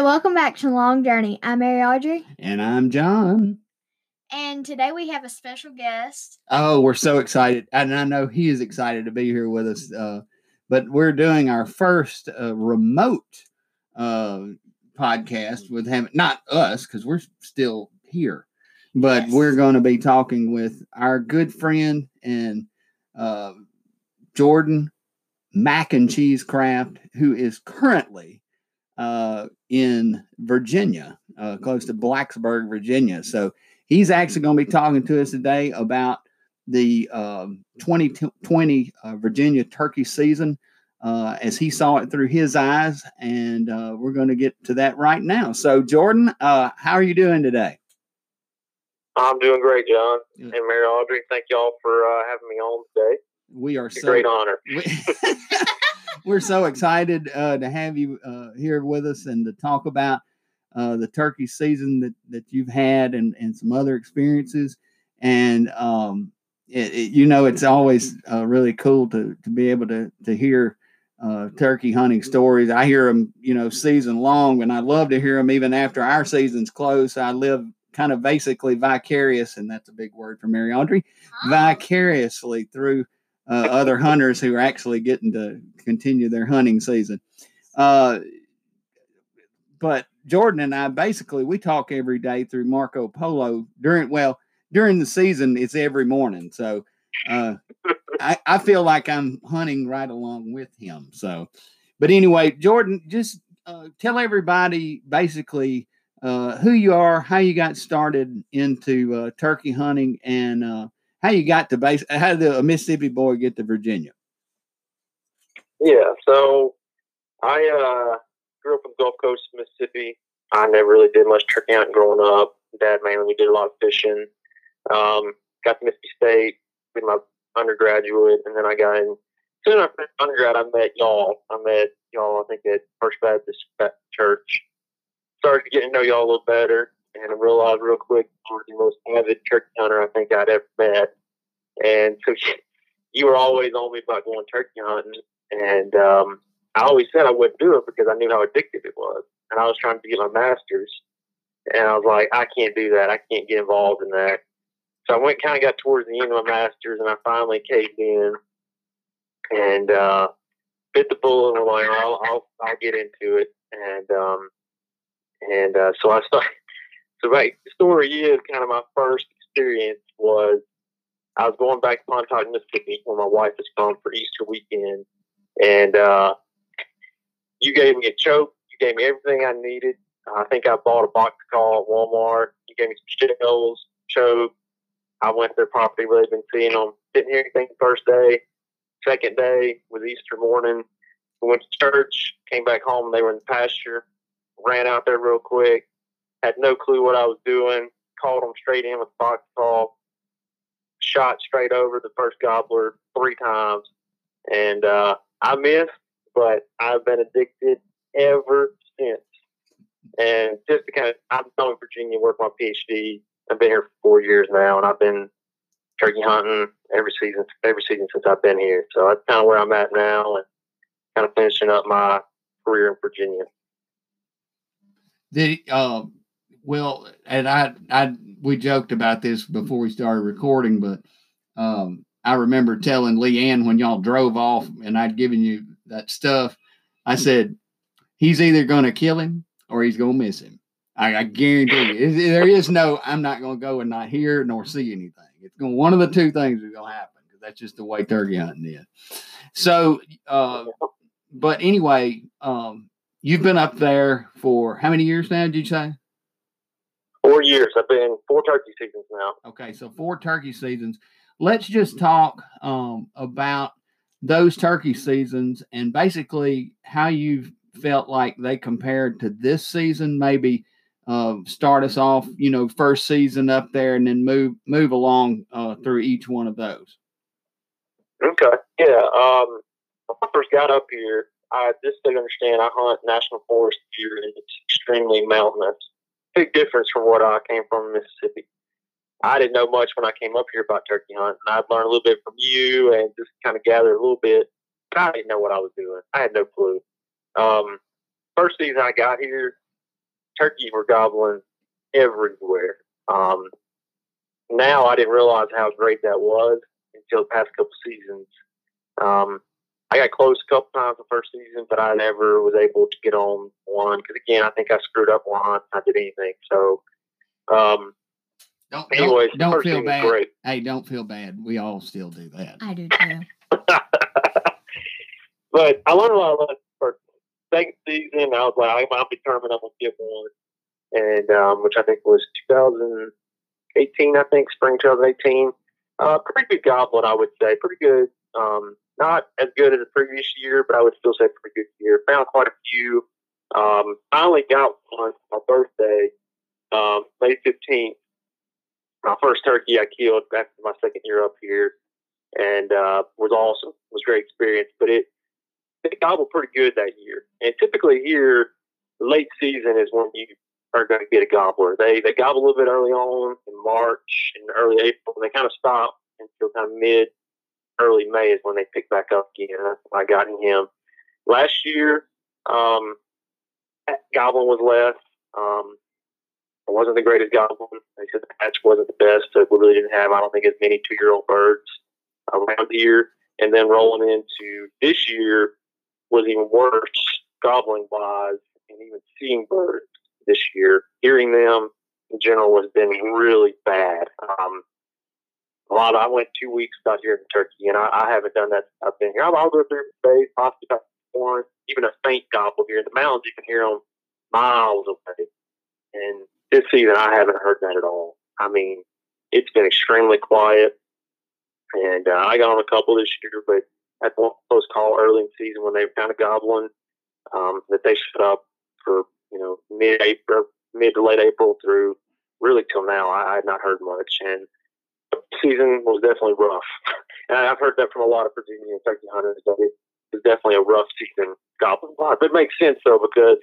So, welcome back to Long Journey. I'm Mary Audrey. And I'm John. And today we have a special guest. Oh, we're so excited. And I know he is excited to be here with us. Uh, but we're doing our first uh, remote uh, podcast with him, not us, because we're still here, but Yes. we're going to be talking with our good friend and uh, Jordan Mac and Cheese Craft, who is currently uh, in Virginia, uh, close to Blacksburg, Virginia. So he's actually going to be talking to us today about the um, 2020 uh, Virginia turkey season uh, as he saw it through his eyes. And uh, we're going to get to that right now. So, Jordan, uh, how are you doing today? I'm doing great, John and Mary Audrey. Thank y'all for uh, having me on today. We are It's a so great honor. we, we're so excited uh, to have you uh, here with us and to talk about uh, the turkey season that, that you've had and, and some other experiences. And, um, it, it- you know, it's always uh, really cool to, to be able to, to hear uh, turkey hunting stories. I hear them, you know, season long, and I love to hear them even after our season's closed. I live kind of basically vicarious, and that's a big word for Mary Audrey vicariously through uh, other hunters who are actually getting to continue their hunting season. Uh, but Jordan and I basically we talk every day through Marco Polo during well during the season it's every morning. So uh, I, I feel like I'm hunting right along with him. So, but anyway, Jordan, just uh, tell everybody basically uh, who you are, how you got started into uh, turkey hunting, and uh, how you got to base. How did a Mississippi boy get to Virginia? Yeah, so I uh, grew up in Gulf Coast Mississippi. I never really did much turkey hunting growing up. Dad mainly did a lot of fishing. Um, got to Mississippi State, did my undergraduate, and then I got in. Soon after undergrad, I met y'all. I met y'all. I think at First Baptist Church. Started getting to know y'all a little better, and I realized real quick you were the most avid turkey hunter I think I'd ever met. And so you were always on me about going turkey hunting, and um, I always said I wouldn't do it because I knew how addictive it was, and I was trying to get my master's, and I was like, I can't do that. I can't get involved in that. So I went kind of got towards the end of my master's, and I finally caved in and uh, bit the bullet. And was like, I'll, I'll I'll get into it, and um, and uh, so I started. So right, the story is kind of my first experience was I was going back to Pontotoc, Mississippi, where my wife is from for Easter weekend, and uh, you gave me a choke. You gave me everything I needed. I think I bought a box call at Walmart. You gave me some shells, choke. I went to their property where they've been seeing them. Didn't hear anything first day. Second day was Easter morning. We went to church, came back home. They were in the pasture. Ran out there real quick. Had no clue what I was doing. Called them straight in with a box call. Shot straight over the first gobbler three times. And uh, I missed, but I've been addicted ever since. And just to kind of, I'm in Virginia, work my PhD. I've been here for four years now, and I've been turkey hunting every season, every season since I've been here. So that's kind of where I'm at now, and kind of finishing up my career in Virginia. The uh, well, and I, I, we joked about this before we started recording, but um, I remember telling Leanne when y'all drove off, and I'd given you that stuff. I said, "He's either going to kill him or he's going to miss him." I, I guarantee you, there is no. I'm not going to go and not hear nor see anything. It's going. One of the two things is going to happen because that's just the way turkey hunting is. So, uh, but anyway, um, you've been up there for how many years now? Did you say? Four years. I've been four turkey seasons now. Okay, so four turkey seasons. Let's just talk um, about those turkey seasons and basically how you've felt like they compared to this season. Maybe uh, start us off, you know, first season up there, and then move move along uh, through each one of those. Okay. Yeah. Um, when I first got up here, I just didn't understand. I hunt national forest here, and it's extremely mountainous. Big difference from what I came from in Mississippi. I didn't know much when I came up here about turkey hunting. I'd learned a little bit from you and just kind of gathered a little bit. But I didn't know what I was doing. I had no clue. Um, first season I got here, turkeys were gobbling everywhere. Um, now I didn't realize how great that was until the past couple seasons. Um, I got close a couple times the first season, but I never was able to get on one because again, I think I screwed up once. I did anything. So, um, Don't, anyways, don't, don't feel bad. Great. Hey, don't feel bad. We all still do that. I do too. but I learned a lot of lessons first. Second season, I was like, I'm, I'm determined I'm gonna get one, and um, which I think was 2018. I think spring 2018. Uh, pretty good goblin, I would say. Pretty good. Um, not as good as the previous year, but I would still say pretty good year. Found quite a few. Um, finally got one on my birthday, um, May 15th. My first turkey I killed after my second year up here, and uh, was awesome. It was a great experience, but it they gobbled pretty good that year. And typically here, late season is when you are going to get a gobbler. They they gobble a little bit early on in March and early April. And they kind of stop until kind of mid early May is when they pick back up again. I got him. Last year, um, gobbling was less. Um, it wasn't the greatest goblin. They said the hatch wasn't the best. So we really didn't have, I don't think, as many two year old birds around here. And then rolling into this year was even worse, gobbling wise, and even seeing birds this year. Hearing them in general has been really bad. Um, a lot. Of, I went two weeks out here in Turkey, and I, I haven't done that. I've been here. I'll, go through space, possibly one, even a faint gobble here in the mountains. You can hear them miles away. And this season, I haven't heard that at all. I mean, it's been extremely quiet. And uh, I got on a couple this year, but at one close call early in the season when they were kind of gobbling, um, that they shut up for you know mid April, mid to late April through really till now. I, I had not heard much, and season was definitely rough. and I've heard that from a lot of Virginia and turkey hunters that it was definitely a rough season gobbling wise. It makes sense though because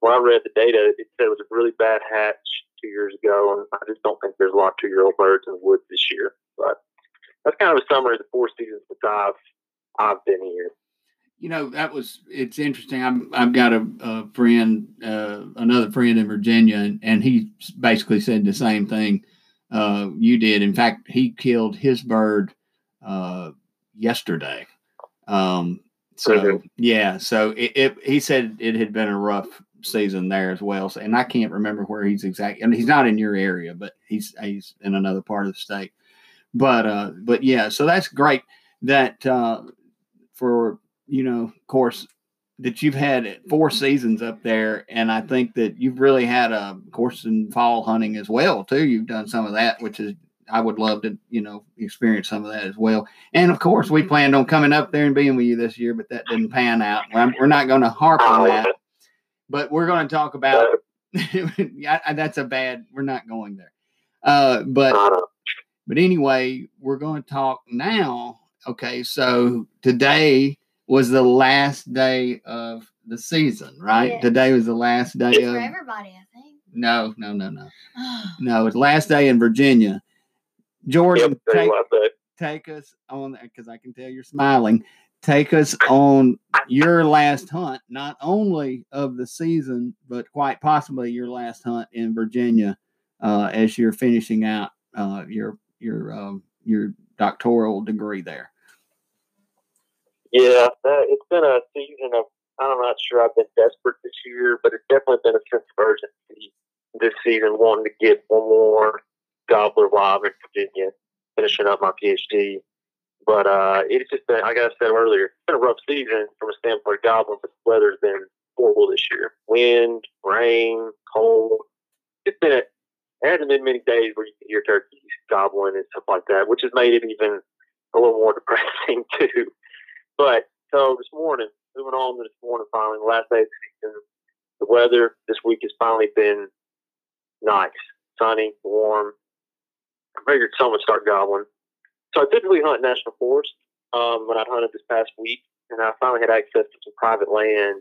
when I read the data, it said it was a really bad hatch two years ago, and I just don't think there's a lot of two year old birds in the woods this year. But that's kind of a summary of the four seasons since I've I've been here. You know that was it's interesting. I'm I've got a, a friend, uh, another friend in Virginia, and, and he basically said the same thing uh, you did. In fact, he killed his bird uh, yesterday. Um, so Mhm. yeah, so it, it he said it had been a rough season there as well. So, and I can't remember where he's exactly. I mean, he's not in your area, but he's he's in another part of the state. But uh, but yeah, so that's great that uh, for you know, of course, that you've had four seasons up there, and I think that you've really had a course in fall hunting as well too. You've done some of that, which is I would love to you know experience some of that as well. And of course, we planned on coming up there and being with you this year, but that didn't pan out. We're not going to harp on that, but we're going to talk about. that's a bad. We're not going there. Uh, but but anyway, we're going to talk now. Okay, so today was the last day of the season, right? Yeah. Today was the last day For of. everybody, I think. No, no, no, no, no. It's last day in Virginia. Jordan, yep, take, take us on because I can tell you're smiling. Take us on your last hunt, not only of the season, but quite possibly your last hunt in Virginia, uh, as you're finishing out uh, your your um, your doctoral degree there. Yeah, it's been a season of. I'm not sure I've been desperate this year, but it's definitely been a sense of urgency this season, wanting to get one more gobbler live in Virginia, finishing up my PhD. But uh, it's just been, like I said earlier, it's been a rough season from a standpoint of gobbling, but the weather's been horrible this year. Wind, rain, cold. It's been, a, there hasn't been many days where you can hear turkeys gobbling and stuff like that, which has made it even a little more depressing too. But so this morning, moving on to this morning, finally, the last day of the season, the weather this week has finally been nice, sunny, warm. I figured someone would start gobbling. So I typically hunt national forest um, when I hunted this past week, and I finally had access to some private land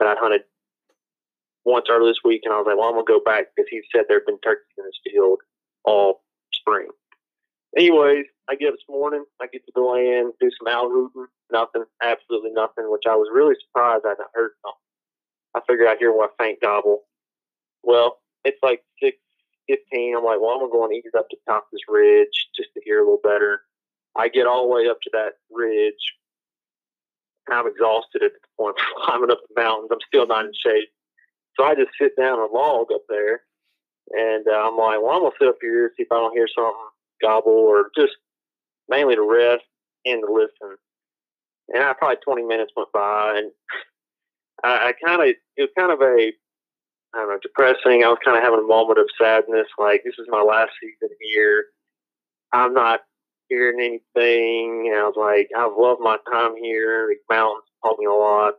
that I'd hunted once earlier this week, and I was like, well, I'm gonna go back because he said there have been turkeys in this field all spring. Anyways, I get up this morning, I get to go in, do some owl hooting, nothing, absolutely nothing, which I was really surprised I hadn't heard something. I figured I'd hear one faint gobble. Well, it's like six fifteen. I'm like, well, I'm gonna go and ease up to the top of this ridge just to hear a little better. I get all the way up to that ridge, and I'm exhausted at the point of climbing up the mountains. I'm still not in shape, so I just sit down on a log up there, and uh, I'm like, well, I'm gonna sit up here see if I don't hear something gobble or just mainly to rest and to listen. And I probably 20 minutes went by, and I, I kind of it was kind of a I don't know depressing. I was kind of having a moment of sadness, like this is my last season here. I'm not hearing anything. And I was like, I've loved my time here. The mountains taught me a lot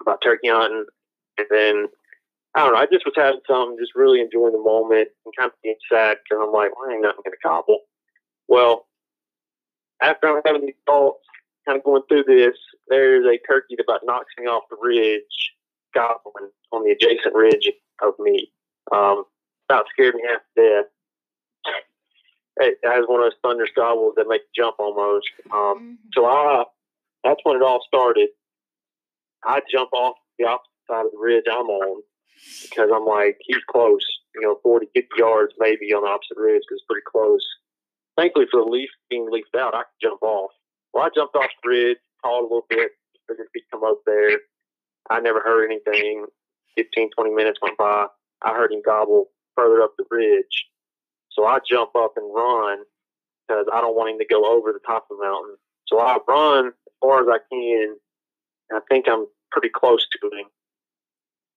about turkey hunting, and then I don't know. I just was having something, just really enjoying the moment and kind of being sad because I'm like, well, I ain't nothing going to gobble. Well, after I'm having these thoughts, kind of going through this, there's a turkey that about knocks me off the ridge, gobbling on the adjacent ridge of me. Um, about scared me half to death. It has one of those thunder gobbles that make you jump almost. Um, mm-hmm. So I, that's when it all started. I jump off the opposite side of the ridge I'm on because I'm like, he's close, you know, 40, 50 yards maybe on the opposite ridge because it's pretty close. Thankfully for the leaf being leafed out, I could jump off. Well, I jumped off the ridge, called a little bit, figured he'd come up there. I never heard anything. 15, 20 minutes went by. I heard him gobble further up the ridge. So I jump up and run because I don't want him to go over the top of the mountain. So I run as far as I can. I think I'm pretty close to him.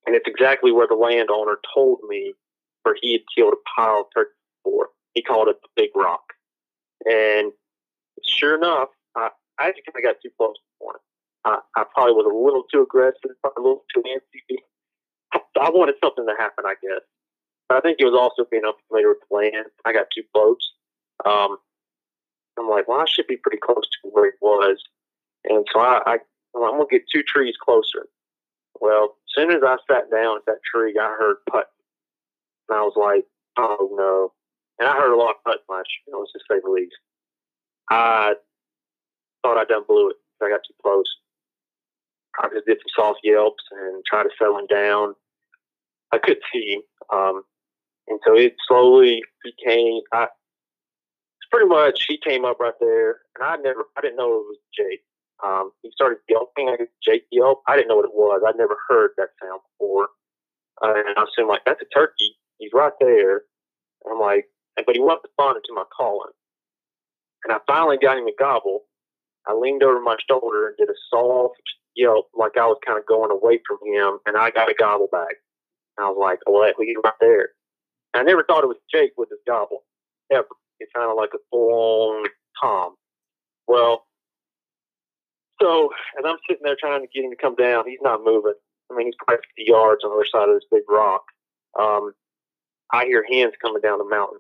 And it's exactly where the landowner told me where he had killed a pile of turkey before. He called it the Big Rock. And sure enough, I, I just kind of got too close to the. I, I probably was a little too aggressive, a little too antsy. I, I wanted something to happen, I guess. But I think it was also being unfamiliar with the land. I got too close. Um, I'm like, well, I should be pretty close to where it was. And so I, I I'm to get two trees closer. Well, as soon as I sat down at that tree, I heard putt. And I was like, oh no. And I heard a lot of putt last year, let's just say the least. I thought I done blew it. I got too close. I just did some soft yelps and tried to settle him down. I could see Um, and so it slowly became, I, it's pretty much, he came up right there. And I never, I didn't know it was Jake. Um, he started yelping. I Jake yelp. I didn't know what it was. I'd never heard that sound before. Uh, and I assumed like that's a turkey. He's right there. And I'm like, but he wasn't responding to my calling. And I finally got him to gobble. I leaned over my shoulder and did a soft yelp, like I was kind of going away from him, and I got a gobble back. And I was like, "Oh, he's right there." And I never thought it was Jake with his gobble ever. It sounded like a full-on tom. Well, so as I'm sitting there trying to get him to come down, he's not moving. I mean, he's probably 50 yards on the other side of this big rock. Um, I hear hens coming down the mountain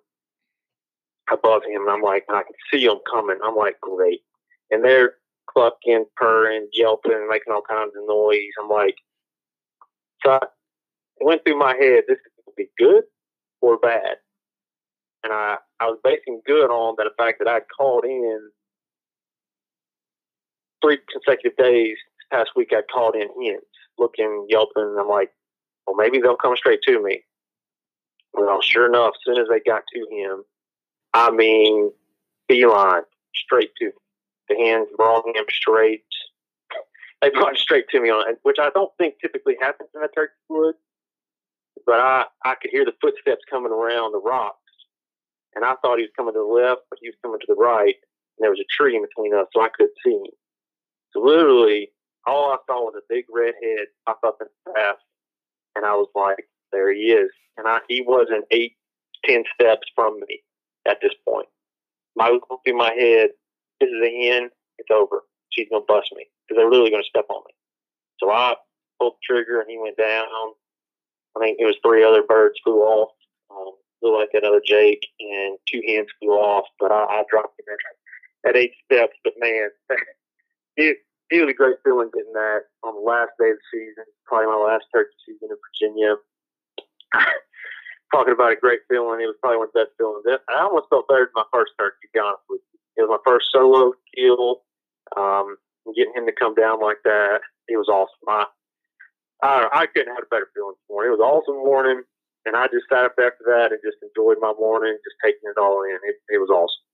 above him, and I'm like, I can see them coming. I'm like, great. And they're clucking, purring, yelping, making all kinds of noise. I'm like, so I, it went through my head, this could be good or bad. And I, I was basing good on the fact that I'd called in three consecutive days this past week, I called in hens, looking, yelping, and I'm like, well, maybe they'll come straight to me. Well, sure enough, as soon as they got to him, I mean, beeline straight to the hens, brought him straight. They brought straight to me on it, which I don't think typically happens in a turkey wood. But I, I could hear the footsteps coming around the rocks, and I thought he was coming to the left, but he was coming to the right, and there was a tree in between us, so I couldn't see him. So literally, all I saw was a big red head pop up in the path, and I was like, "There he is!" And I, he wasn't eight, ten steps from me at this point. My going through my head, "This is a hen. It's over. She's gonna bust me because they're literally gonna step on me." So I pulled the trigger, and he went down. I think it was three other birds flew off. Um, looked like another Jake, and two hens flew off, but I, I dropped him at eight steps. But man, it it was a great feeling getting that on the last day of the season, probably my last turkey season in Virginia. Talking about a great feeling, it was probably one of the best feelings. I almost felt better than my first turkey, to be honest with you. It was my first solo kill. Um, getting him to come down like that, it was awesome. I, I, I couldn't have a better feeling for it. It was awesome morning. and I just sat up after that and just enjoyed my morning, just taking it all in. It, it was awesome.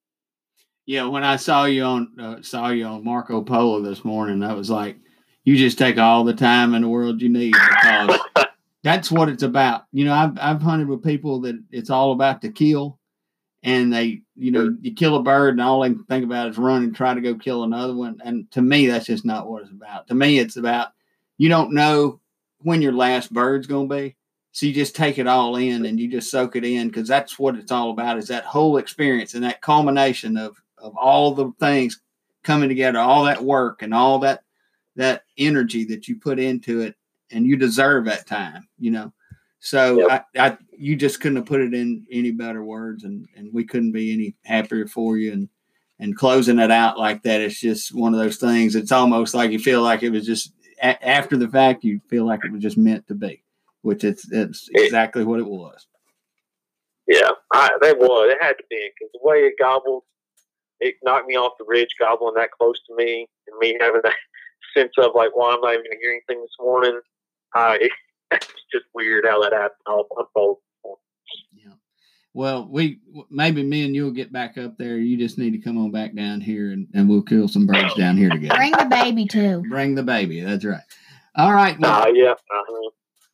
Yeah, when I saw you on uh, saw you on Marco Polo this morning, I was like, you just take all the time in the world you need because that's what it's about. You know, I've I've hunted with people that it's all about to kill, and they, you know, you kill a bird and all they can think about is run and try to go kill another one. And to me, that's just not what it's about. To me, it's about you don't know when your last bird's going to be. So you just take it all in and you just soak it in because that's what it's all about is that whole experience and that culmination of of all the things coming together, all that work and all that that energy that you put into it, and you deserve that time, you know. So Yep. I, I you just couldn't have put it in any better words and and we couldn't be any happier for you and and closing it out like that it's just one of those things it's almost like you feel like it was just a- after the fact you feel like it was just meant to be which it's it's It- exactly what it was Yeah, I, that was. It had to be because the way it gobbled, it knocked me off the ridge, gobbling that close to me, and me having that sense of like, well, I'm not even gonna hear anything this morning. Uh, it, it's just weird how that happened. All unfold. yeah well we maybe me and you'll get back up there you just need to come on back down here and, and we'll kill some birds down here together Bring the baby too. bring the baby that's right all right well, Uh, yeah. Uh-huh.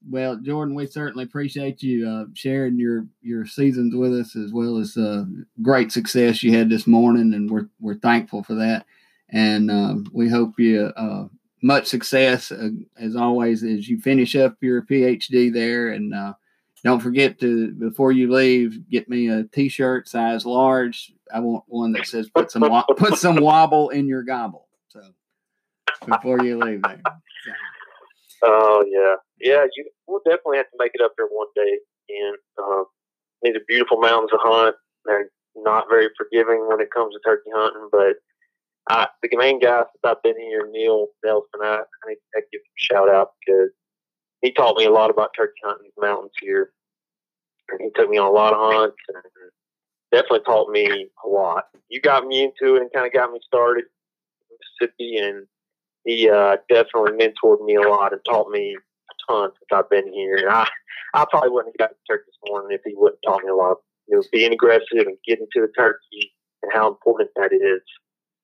Well, Jordan, we certainly appreciate you uh, sharing your your seasons with us, as well as uh, great success you had this morning, and we're we're thankful for that. And um, we hope you uh, much success uh, as always as you finish up your PhD there. And uh, don't forget to before you leave, get me a T-shirt size large. I want one that says "Put some wo- put some wobble in your gobble." So before you leave there. So, Oh yeah, yeah. You we'll definitely have to make it up there one day. And um, these are beautiful mountains to hunt. They're not very forgiving when it comes to turkey hunting, but I, the main guy since I've been here, Neil Nelson, I, I need to give him a shout out because he taught me a lot about turkey hunting in the mountains here. And he took me on a lot of hunts and definitely taught me a lot. You got me into it and kind of got me started in Mississippi, and he uh, definitely mentored me a lot and taught me ton since I've been here. And I, I probably wouldn't have gotten turkey this morning if he wouldn't taught me a lot. You know, being aggressive and getting to the turkey and how important that is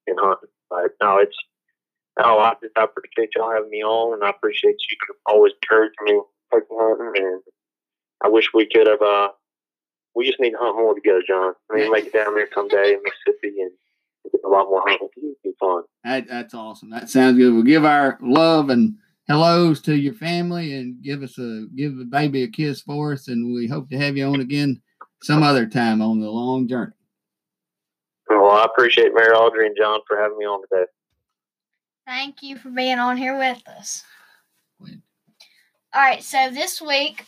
in hunting. But no, it's no, I just I appreciate y'all having me on, and I appreciate you always encouraging me turkey hunting. And I wish we could have. uh We just need to hunt more together, John. I mean, make it down there someday in Mississippi and get a lot more hunting. It'd be fun. That, that's awesome. That sounds good. We'll give our love and hellos to your family and give us a give the baby a kiss for us. And we hope to have you on again some other time on the long journey. Well, I appreciate Mary Audrey and John for having me on today. Thank you for being on here with us. All right, so this week,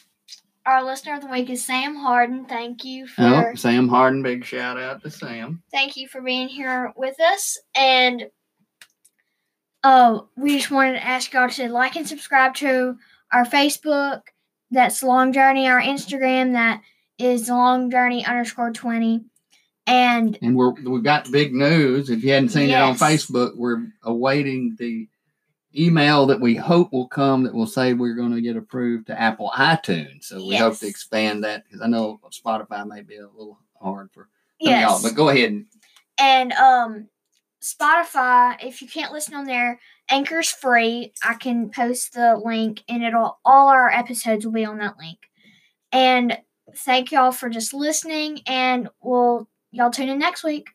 our listener of the week is Sam Harden. Thank you for Oh, Sam Harden, big shout out to Sam. thank you for being here with us. And oh, we just wanted to ask y'all to like and subscribe to our Facebook. That's Long Journey. Our Instagram that is Long Journey underscore twenty. And And we're we've got big news. If you hadn't seen it on Facebook, we're awaiting the email that we hope will come that will say we're going to get approved to Apple iTunes. So we hope to expand that because I know Spotify may be a little hard for of y'all. But go ahead and and um, Spotify. If you can't listen on there, Anchor's free. I can post the link, and it'll all our episodes will be on that link. And thank y'all for just listening, and we'll y'all tune in next week.